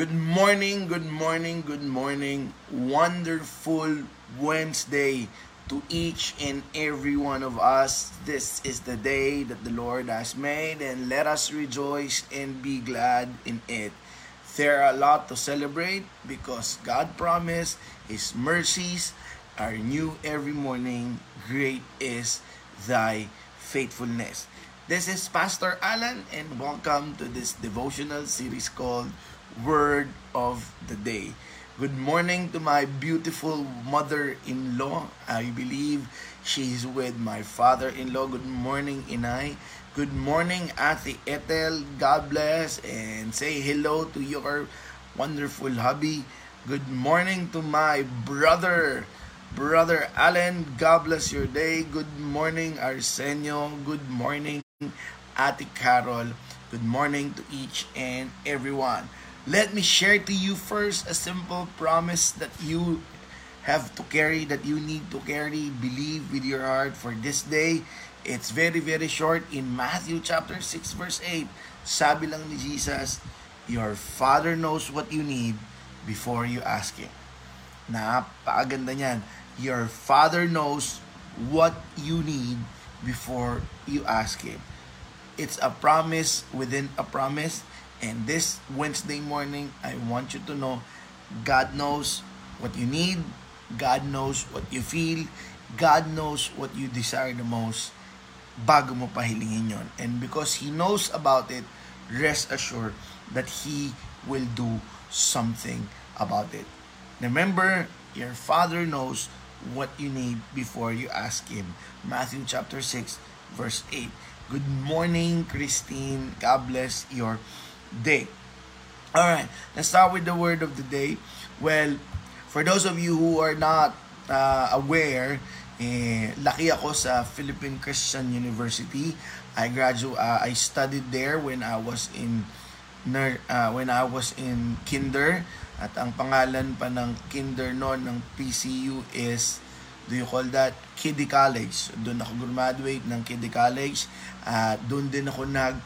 Good morning, good morning, good morning. Wonderful Wednesday to each and every one of us. This is the day that the Lord has made, and let us rejoice and be glad in it. There are a lot to celebrate because God promised His mercies are new every morning. Great is thy faithfulness. This is Pastor Alan, and welcome to this devotional series called Word of the Day. Good morning to my beautiful mother-in-law. I believe she's with my father-in-law. Good morning, Inay. Good morning, Ate Ethel. God bless and say hello to your wonderful hubby. Good morning to my brother, Brother Allen. God bless your day. Good morning, Arsenio. Good morning, Ate Carol. Good morning to each and everyone. Let me share to you first a simple promise that you have to carry, that you need to carry, believe with your heart for this day. It's very, very short. In Matthew chapter 6 verse 8, sabi lang ni Jesus, Your Father knows what you need before you ask Him. Napakaganda niyan. Your Father knows what you need before you ask Him. It's a promise within a promise And this Wednesday morning, I want you to know God knows what you need, God knows what you feel, God knows what you desire the most bago mo pahilingin yon. And because He knows about it, rest assured that He will do something about it. Remember, your Father knows what you need before you ask Him. Matthew chapter 6, verse 8. Good morning, Christine. God bless your day. All right, let's start with the word of the day. Well, for those of you who are not uh, aware, eh, laki ako sa Philippine Christian University. I graduate, uh, I studied there when I was in ner, uh, when I was in kinder at ang pangalan pa ng kinder noon ng PCU is do you call that Kiddie College. Doon ako graduate ng Kiddie College. Uh, doon din ako nag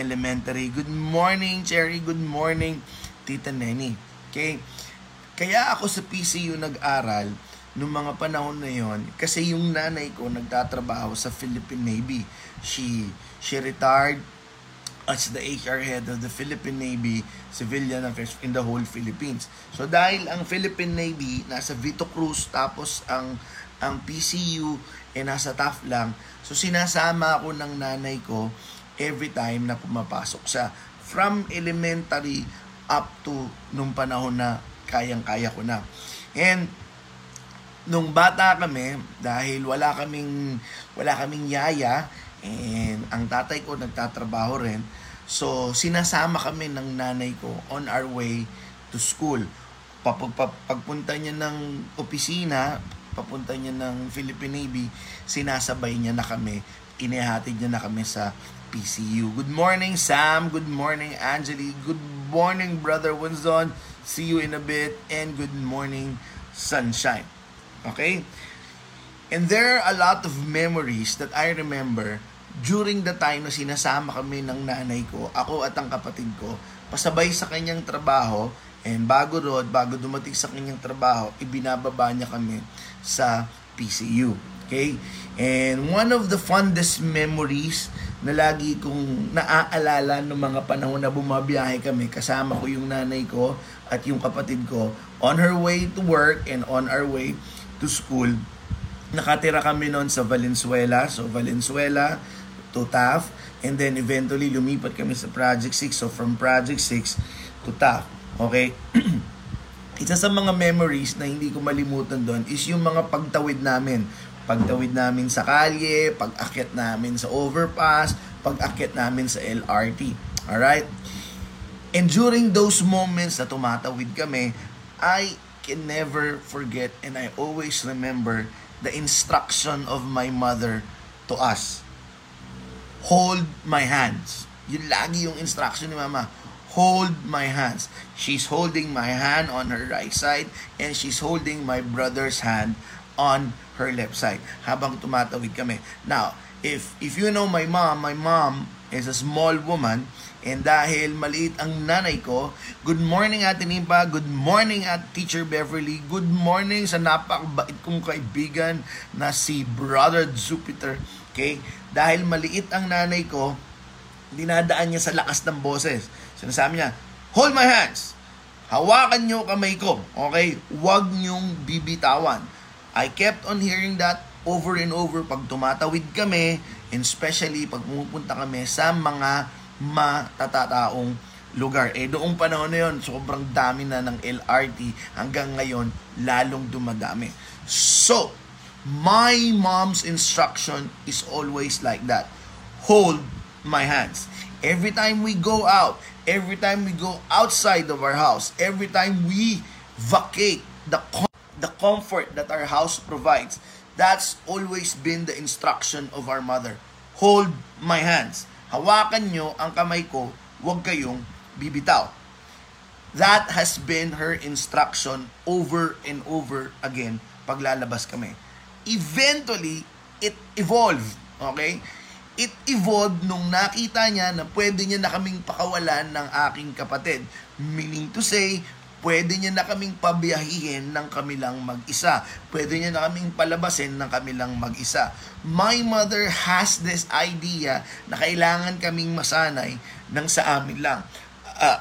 Elementary. Good morning, Cherry. Good morning, Tita Neni. Okay? Kaya ako sa PCU nag-aral noong mga panahon na yon kasi yung nanay ko nagtatrabaho sa Philippine Navy. She she retired as the HR head of the Philippine Navy Civilian Affairs in the whole Philippines. So dahil ang Philippine Navy nasa Vito Cruz tapos ang ang PCU eh, nasa TAF lang. So sinasama ako ng nanay ko every time na pumapasok siya. From elementary up to nung panahon na kayang-kaya ko na. And nung bata kami, dahil wala kaming wala kaming yaya and ang tatay ko nagtatrabaho rin, so sinasama kami ng nanay ko on our way to school. Pag, pagpunta niya ng opisina, papunta niya ng Philippine Navy, sinasabay niya na kami, inihatid niya na kami sa PCU. Good morning, Sam. Good morning, Angeli. Good morning, Brother Winston. See you in a bit. And good morning, Sunshine. Okay? And there are a lot of memories that I remember during the time na sinasama kami ng nanay ko, ako at ang kapatid ko, pasabay sa kanyang trabaho, and bago road, bago dumating sa kanyang trabaho, ibinababa niya kami sa PCU. Okay? And one of the fondest memories na lagi kong naaalala ng mga panahon na bumabiyahe kami kasama ko yung nanay ko at yung kapatid ko on her way to work and on our way to school. Nakatira kami noon sa Valenzuela. So Valenzuela to TAF and then eventually lumipat kami sa Project 6. So from Project 6 to TAF. Okay? Isa sa mga memories na hindi ko malimutan doon is yung mga pagtawid namin pagtawid namin sa kalye, pag-akyat namin sa overpass, pag-akyat namin sa LRT. Alright? And during those moments na tumatawid kami, I can never forget and I always remember the instruction of my mother to us. Hold my hands. Yun lagi yung instruction ni mama. Hold my hands. She's holding my hand on her right side and she's holding my brother's hand on her left side habang tumatawid kami. Now, if if you know my mom, my mom is a small woman and dahil maliit ang nanay ko, good morning Ate Nimpa, good morning at Teacher Beverly, good morning sa napakabait kong kaibigan na si Brother Jupiter. Okay? Dahil maliit ang nanay ko, dinadaan niya sa lakas ng boses. Sinasabi niya, hold my hands. Hawakan niyo kamay ko. Okay? Huwag niyong bibitawan. I kept on hearing that over and over pag tumatawid kami, and especially pag pumupunta kami sa mga matatataong lugar. Eh, doong panahon na yun, sobrang dami na ng LRT. Hanggang ngayon, lalong dumadami. So, my mom's instruction is always like that. Hold my hands. Every time we go out, every time we go outside of our house, every time we vacate the the comfort that our house provides, That's always been the instruction of our mother. Hold my hands. Hawakan nyo ang kamay ko, huwag kayong bibitaw. That has been her instruction over and over again paglalabas kami. Eventually, it evolved. Okay? It evolved nung nakita niya na pwede niya na kaming pakawalan ng aking kapatid. Meaning to say, Pwede niya na kaming pabiyahihin ng kamilang mag-isa. Pwede niya na kaming palabasin ng kamilang mag-isa. My mother has this idea na kailangan kaming masanay ng sa amin lang. Uh,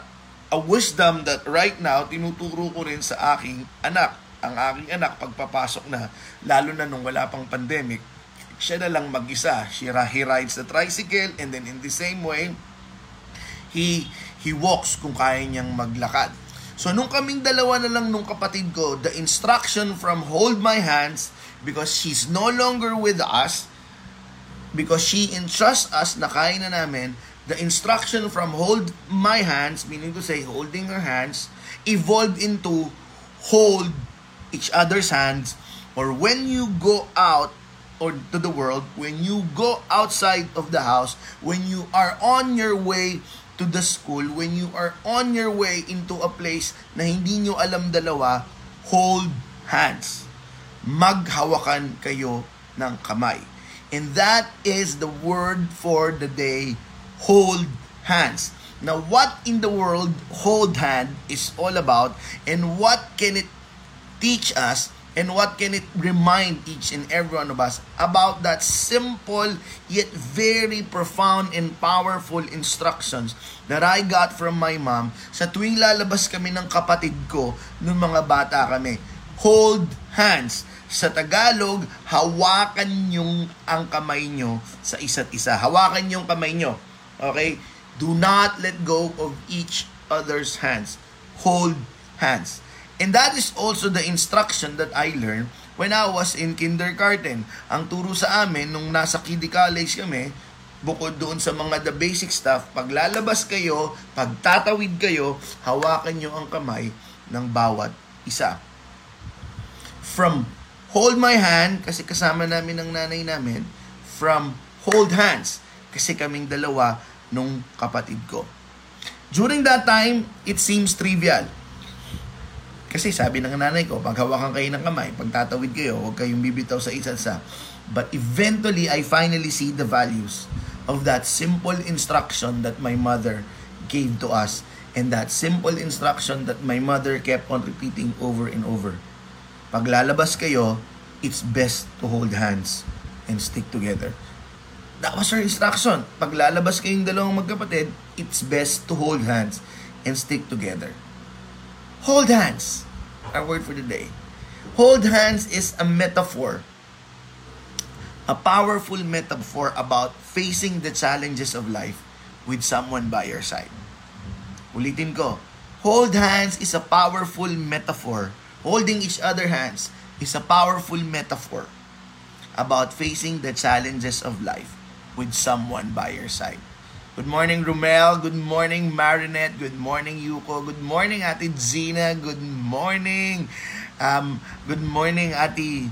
a wisdom that right now tinuturo ko rin sa aking anak. Ang aking anak pagpapasok na, lalo na nung wala pang pandemic, siya na lang mag-isa. She, he rides the tricycle and then in the same way, he he walks kung kaya niyang maglakad. So, nung kaming dalawa na lang nung kapatid ko, the instruction from hold my hands, because she's no longer with us, because she entrusts us na kaya na namin, the instruction from hold my hands, meaning to say holding her hands, evolved into hold each other's hands, or when you go out or to the world, when you go outside of the house, when you are on your way to the school, when you are on your way into a place na hindi nyo alam dalawa, hold hands. Maghawakan kayo ng kamay. And that is the word for the day, hold hands. Now, what in the world hold hand is all about and what can it teach us And what can it remind each and every one of us about that simple yet very profound and powerful instructions that I got from my mom sa tuwing lalabas kami ng kapatid ko nung mga bata kami. Hold hands. Sa Tagalog, hawakan yung ang kamay nyo sa isa't isa. Hawakan yung kamay nyo. Okay? Do not let go of each other's hands. Hold hands. And that is also the instruction that I learned when I was in kindergarten. Ang turo sa amin nung nasa kiddie college kami, bukod doon sa mga the basic stuff, paglalabas kayo, pagtatawid kayo, hawakan nyo ang kamay ng bawat isa. From hold my hand, kasi kasama namin ng nanay namin, from hold hands, kasi kaming dalawa nung kapatid ko. During that time, it seems trivial kasi sabi ng nanay ko, pag hawakan kayo ng kamay, pag tatawid kayo, huwag kayong bibitaw sa isa't isa. But eventually, I finally see the values of that simple instruction that my mother gave to us and that simple instruction that my mother kept on repeating over and over. Pag lalabas kayo, it's best to hold hands and stick together. That was her instruction. Pag lalabas kayong dalawang magkapatid, it's best to hold hands and stick together. Hold hands. Our word for the day. Hold hands is a metaphor. A powerful metaphor about facing the challenges of life with someone by your side. Ulitin ko. Hold hands is a powerful metaphor. Holding each other hands is a powerful metaphor about facing the challenges of life with someone by your side. Good morning, Romel. Good morning, Marinette. Good morning, Yuko. Good morning, Ate Zina. Good morning. Um, good morning, Ate,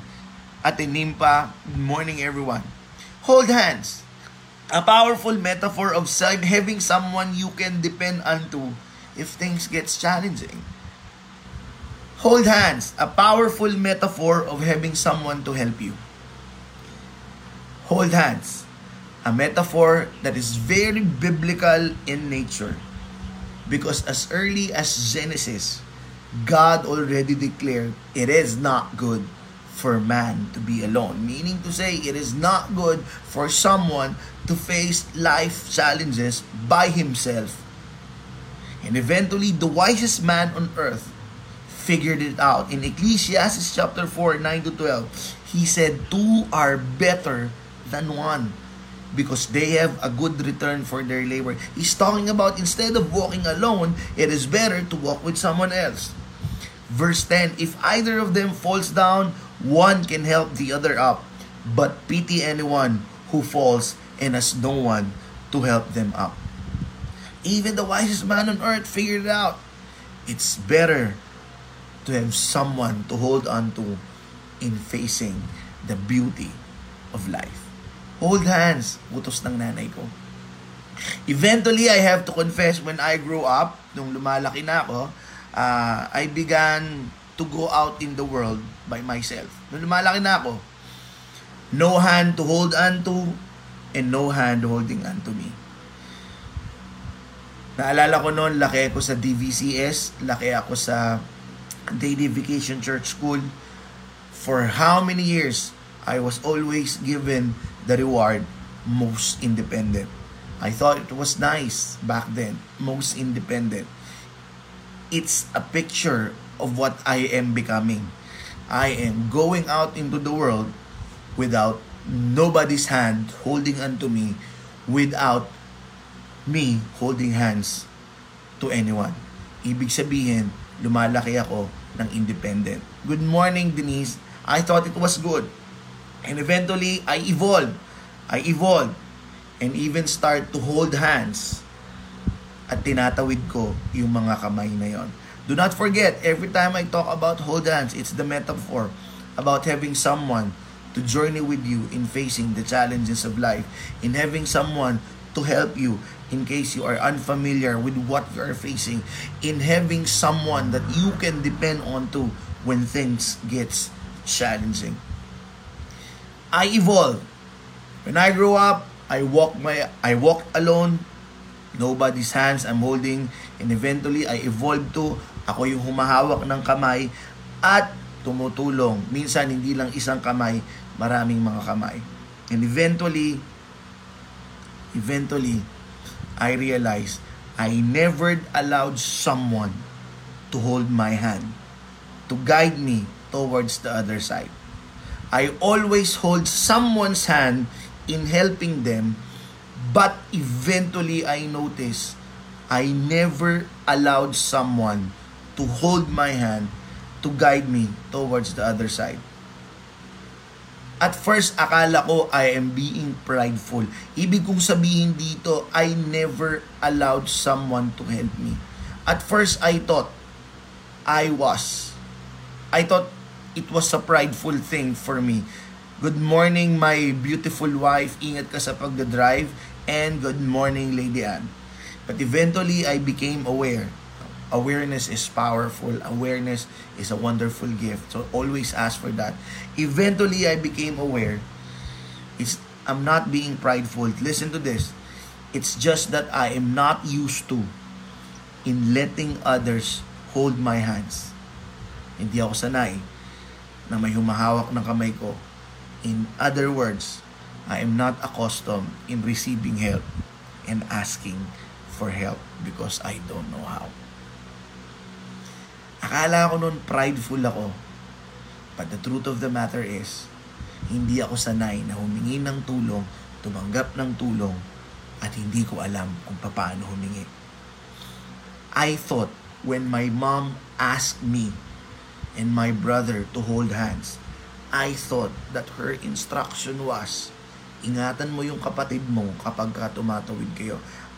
Ate Nimpa. Good morning, everyone. Hold hands. A powerful metaphor of having someone you can depend on to if things gets challenging. Hold hands. A powerful metaphor of having someone to help you. Hold hands A metaphor that is very biblical in nature. Because as early as Genesis, God already declared it is not good for man to be alone. Meaning to say, it is not good for someone to face life challenges by himself. And eventually, the wisest man on earth figured it out. In Ecclesiastes chapter 4, 9 to 12, he said, Two are better than one because they have a good return for their labor. He's talking about instead of walking alone, it is better to walk with someone else. Verse 10 If either of them falls down, one can help the other up, but pity anyone who falls and has no one to help them up. Even the wisest man on earth figured it out. It's better to have someone to hold on to in facing the beauty of life. Hold hands, utos ng nanay ko. Eventually, I have to confess, when I grew up, nung lumalaki na ako, uh, I began to go out in the world by myself. Nung lumalaki na ako, no hand to hold on to, and no hand holding on to me. Naalala ko noon, laki ako sa DVCS, laki ako sa Daily Vacation Church School. For how many years, I was always given the reward most independent. I thought it was nice back then, most independent. It's a picture of what I am becoming. I am going out into the world without nobody's hand holding onto me, without me holding hands to anyone. Ibig sabihin, lumalaki ako ng independent. Good morning, Denise. I thought it was good. And eventually, I evolved. I evolved. And even start to hold hands. At tinatawid ko yung mga kamay na yon. Do not forget, every time I talk about hold hands, it's the metaphor about having someone to journey with you in facing the challenges of life, in having someone to help you in case you are unfamiliar with what you are facing, in having someone that you can depend on to when things gets challenging. I evolved. When I grew up, I walked my I walked alone. Nobody's hands I'm holding and eventually I evolved to ako yung humahawak ng kamay at tumutulong. Minsan hindi lang isang kamay, maraming mga kamay. And eventually eventually I realized I never allowed someone to hold my hand, to guide me towards the other side. I always hold someone's hand in helping them, but eventually I notice I never allowed someone to hold my hand to guide me towards the other side. At first, akala ko I am being prideful. Ibig kong sabihin dito, I never allowed someone to help me. At first, I thought I was. I thought it was a prideful thing for me. Good morning, my beautiful wife. Ingat ka sa pagdadrive. And good morning, Lady Anne. But eventually, I became aware. Awareness is powerful. Awareness is a wonderful gift. So always ask for that. Eventually, I became aware. It's, I'm not being prideful. Listen to this. It's just that I am not used to in letting others hold my hands. Hindi ako sanay na may humahawak ng kamay ko. In other words, I am not accustomed in receiving help and asking for help because I don't know how. Akala ko noon prideful ako. But the truth of the matter is, hindi ako sanay na humingi ng tulong, tumanggap ng tulong, at hindi ko alam kung paano humingi. I thought when my mom asked me and my brother to hold hands. I thought that her instruction was, ingatan mo yung kapatid mo kapag ka tumatawid kayo.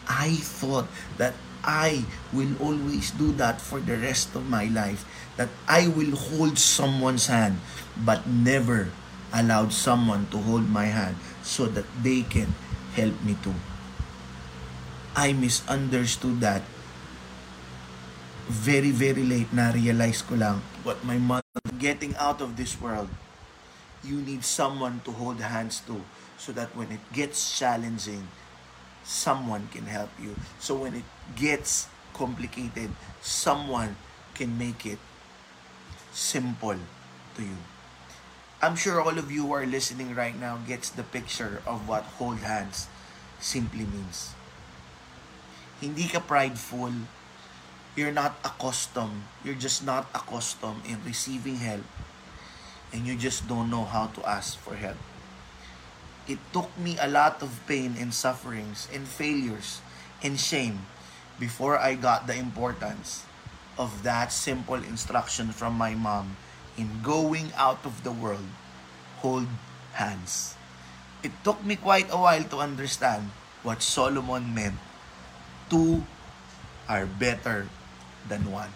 I thought that I will always do that for the rest of my life. That I will hold someone's hand, but never allowed someone to hold my hand so that they can help me too. I misunderstood that very, very late na realize ko lang what my mother getting out of this world. You need someone to hold hands to. so that when it gets challenging, someone can help you. So when it gets complicated, someone can make it simple to you. I'm sure all of you who are listening right now gets the picture of what hold hands simply means. Hindi ka prideful. You're not accustomed. You're just not accustomed in receiving help. And you just don't know how to ask for help. It took me a lot of pain and sufferings and failures and shame before I got the importance of that simple instruction from my mom in going out of the world, hold hands. It took me quite a while to understand what Solomon meant. Two are better than one.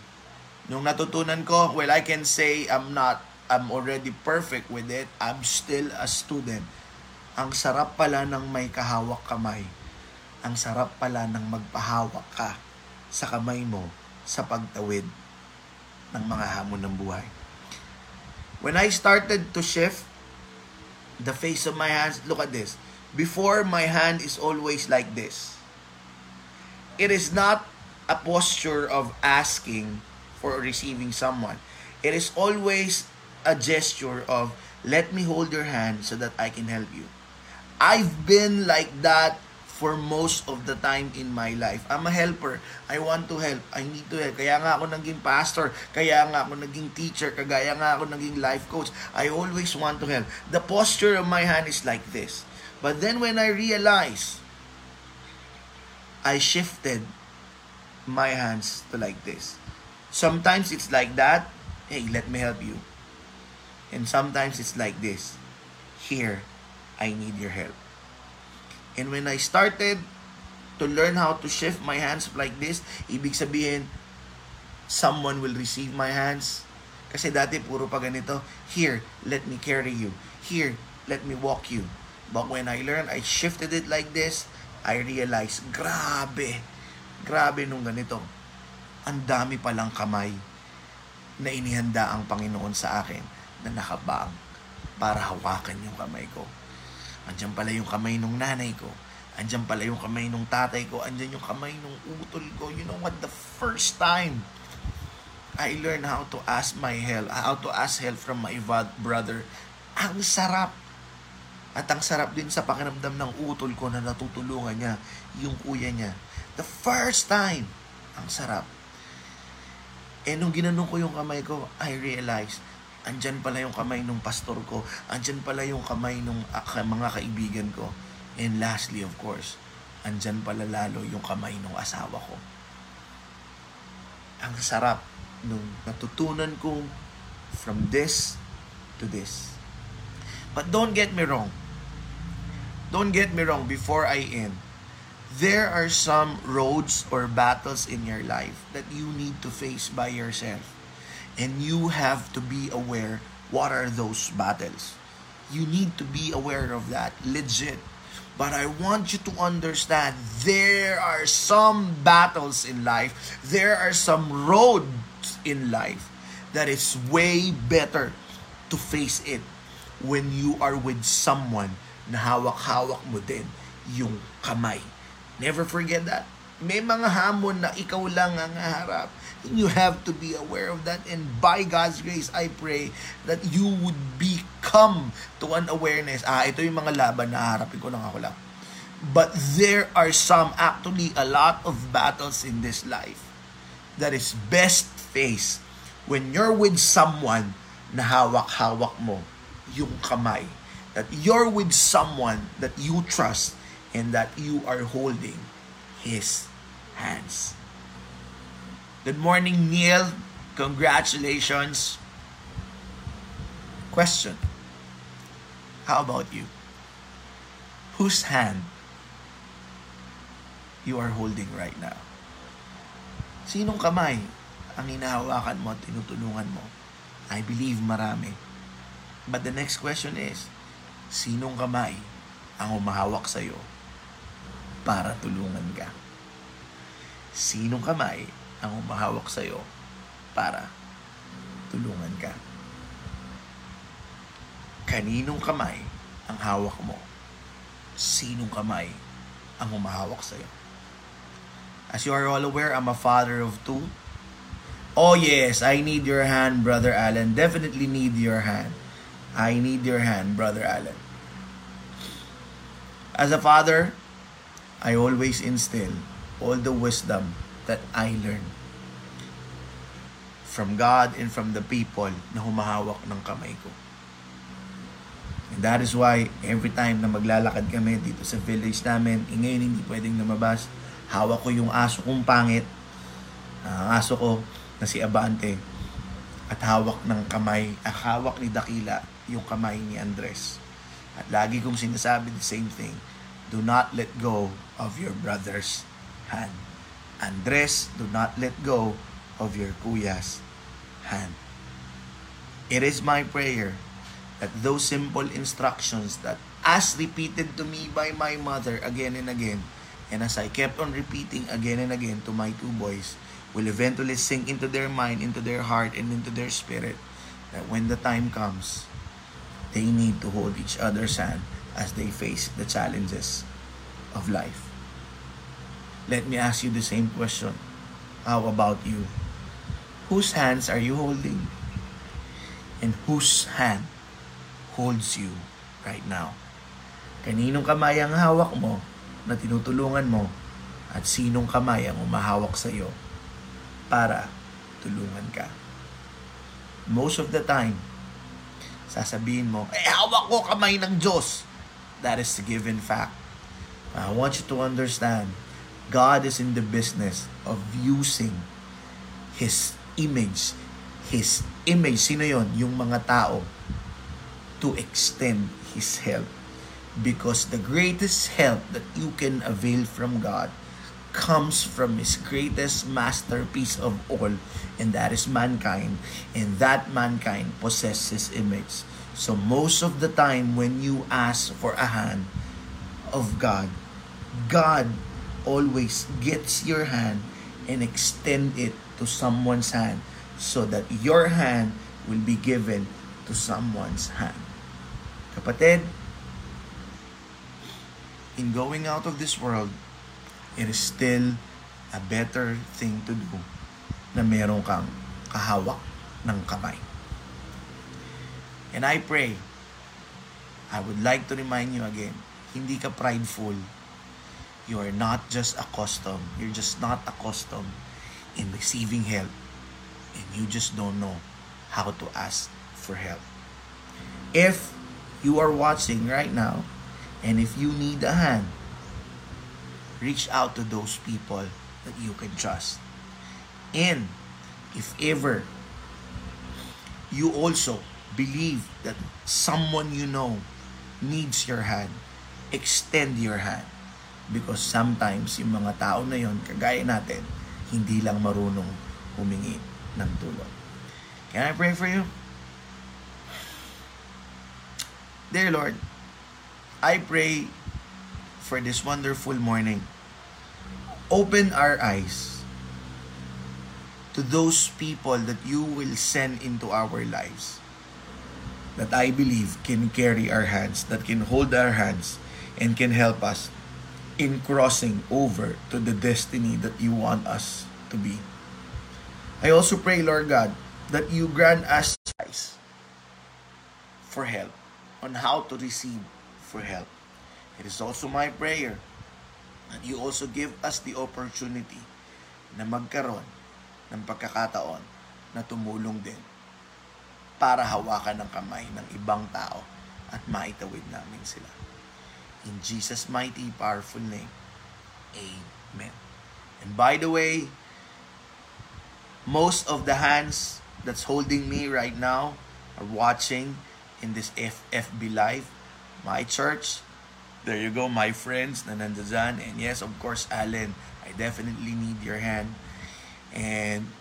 Nung natutunan ko, well, I can say I'm not, I'm already perfect with it. I'm still a student. Ang sarap pala ng may kahawak kamay. Ang sarap pala ng magpahawak ka sa kamay mo sa pagtawid ng mga hamon ng buhay. When I started to shift the face of my hands, look at this. Before, my hand is always like this. It is not a posture of asking for receiving someone. It is always a gesture of, let me hold your hand so that I can help you. I've been like that for most of the time in my life. I'm a helper. I want to help. I need to help. Kaya nga ako naging pastor. Kaya nga ako naging teacher. Kagaya nga ako naging life coach. I always want to help. The posture of my hand is like this. But then when I realized, I shifted my hands to like this. Sometimes it's like that. Hey, let me help you. And sometimes it's like this. Here, I need your help. And when I started to learn how to shift my hands like this, ibig sabihin, someone will receive my hands. Kasi dati puro pa ganito, here, let me carry you. Here, let me walk you. But when I learned, I shifted it like this, I realized, grabe, grabe nung ganito. Ang dami palang kamay na inihanda ang Panginoon sa akin na nakabaang para hawakan yung kamay ko. Andiyan pala yung kamay nung nanay ko. Andiyan pala yung kamay nung tatay ko. Andiyan yung kamay nung utol ko. You know what? The first time I learned how to ask my help, how to ask help from my brother, ang sarap. At ang sarap din sa pakiramdam ng utol ko na natutulungan niya yung kuya niya. The first time, ang sarap. Eh, nung ginanong ko yung kamay ko, I realized, andyan pala yung kamay ng pastor ko, andyan pala yung kamay ng uh, mga kaibigan ko. And lastly, of course, andyan pala lalo yung kamay ng asawa ko. Ang sarap nung natutunan kong from this to this. But don't get me wrong. Don't get me wrong before I end. There are some roads or battles in your life that you need to face by yourself And you have to be aware what are those battles. You need to be aware of that, legit. But I want you to understand there are some battles in life, there are some roads in life that is way better to face it when you are with someone na hawak-hawak mo din yung kamay. Never forget that. May mga hamon na ikaw lang ang harap You have to be aware of that. And by God's grace, I pray that you would become to an awareness. Ah, ito yung mga laban na harapin ko lang ako lang. But there are some, actually, a lot of battles in this life that is best faced when you're with someone na hawak-hawak mo yung kamay. That you're with someone that you trust and that you are holding his hands. Good morning, Neil. Congratulations. Question How about you? Whose hand you are holding right now? Sinong kamay ang hinahawakan mo at tinutulungan mo? I believe marami. But the next question is, sinong kamay ang umahawak sa'yo para tulungan ka? Sinong kamay ang humahawak sa iyo para tulungan ka. Kaninong kamay ang hawak mo sinong kamay ang humahawak sa'yo. As you are all aware, I'm a father of two. Oh yes, I need your hand, Brother Allen. Definitely need your hand. I need your hand, Brother Allen. As a father, I always instill all the wisdom that I learn from God and from the people na humahawak ng kamay ko. And that is why every time na maglalakad kami dito sa village namin, eh, ngayon hindi pwedeng lumabas, hawak ko yung aso kong pangit, ang aso ko na si Abante, at hawak ng kamay, ah, hawak ni Dakila yung kamay ni Andres. At lagi kong sinasabi the same thing, do not let go of your brother's hand. Andres, do not let go of your kuya's hand. It is my prayer that those simple instructions that as repeated to me by my mother again and again, and as I kept on repeating again and again to my two boys, will eventually sink into their mind, into their heart, and into their spirit that when the time comes, they need to hold each other's hand as they face the challenges of life. Let me ask you the same question. How about you? Whose hands are you holding? And whose hand holds you right now? Kaninong kamay ang hawak mo na tinutulungan mo at sinong kamay ang umahawak sa iyo para tulungan ka? Most of the time, sasabihin mo, eh hawak ko kamay ng Diyos. That is the given fact. I want you to understand, God is in the business of using His image. His image, sino yon? Yung mga tao to extend His help. Because the greatest help that you can avail from God comes from His greatest masterpiece of all, and that is mankind. And that mankind possesses His image. So most of the time when you ask for a hand of God, God always gets your hand and extend it to someone's hand so that your hand will be given to someone's hand. Kapatid, in going out of this world, it is still a better thing to do na meron kang kahawak ng kamay. And I pray, I would like to remind you again, hindi ka prideful. You are not just accustomed. You're just not accustomed in receiving help. And you just don't know how to ask for help. If you are watching right now, and if you need a hand, reach out to those people that you can trust. And if ever you also believe that someone you know needs your hand, extend your hand. Because sometimes yung mga tao na yon, kagaya natin, hindi lang marunong humingi ng tulong. Can I pray for you? Dear Lord, I pray for this wonderful morning. Open our eyes to those people that you will send into our lives that I believe can carry our hands, that can hold our hands, and can help us in crossing over to the destiny that you want us to be. I also pray, Lord God, that you grant us eyes for help, on how to receive for help. It is also my prayer that you also give us the opportunity na magkaroon ng pagkakataon na tumulong din para hawakan ng kamay ng ibang tao at maitawid namin sila. In Jesus' mighty, powerful name, Amen. And by the way, most of the hands that's holding me right now are watching in this FFB Live. My church, there you go, my friends na nandyan. And yes, of course, Alan, I definitely need your hand. And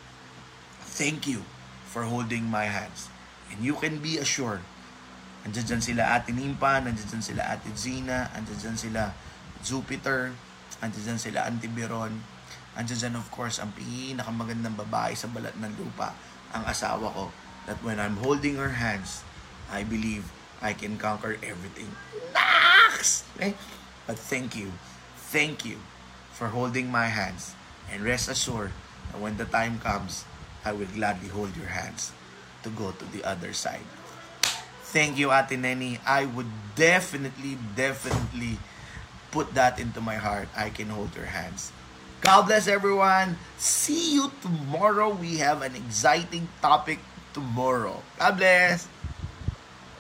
thank you for holding my hands. And you can be assured, andyan dyan sila Ate Nimpa, andyan dyan sila Ate Zina, andyan dyan sila Jupiter, andyan dyan sila Auntie Biron, andyan dyan of course ang pinakamagandang babae sa balat ng lupa, ang asawa ko, that when I'm holding her hands, I believe I can conquer everything. Nax! Okay? But thank you, thank you for holding my hands. And rest assured that when the time comes, I will gladly hold your hands to go to the other side. Thank you, Ate Neni. I would definitely, definitely put that into my heart. I can hold your hands. God bless everyone. See you tomorrow. We have an exciting topic tomorrow. God bless.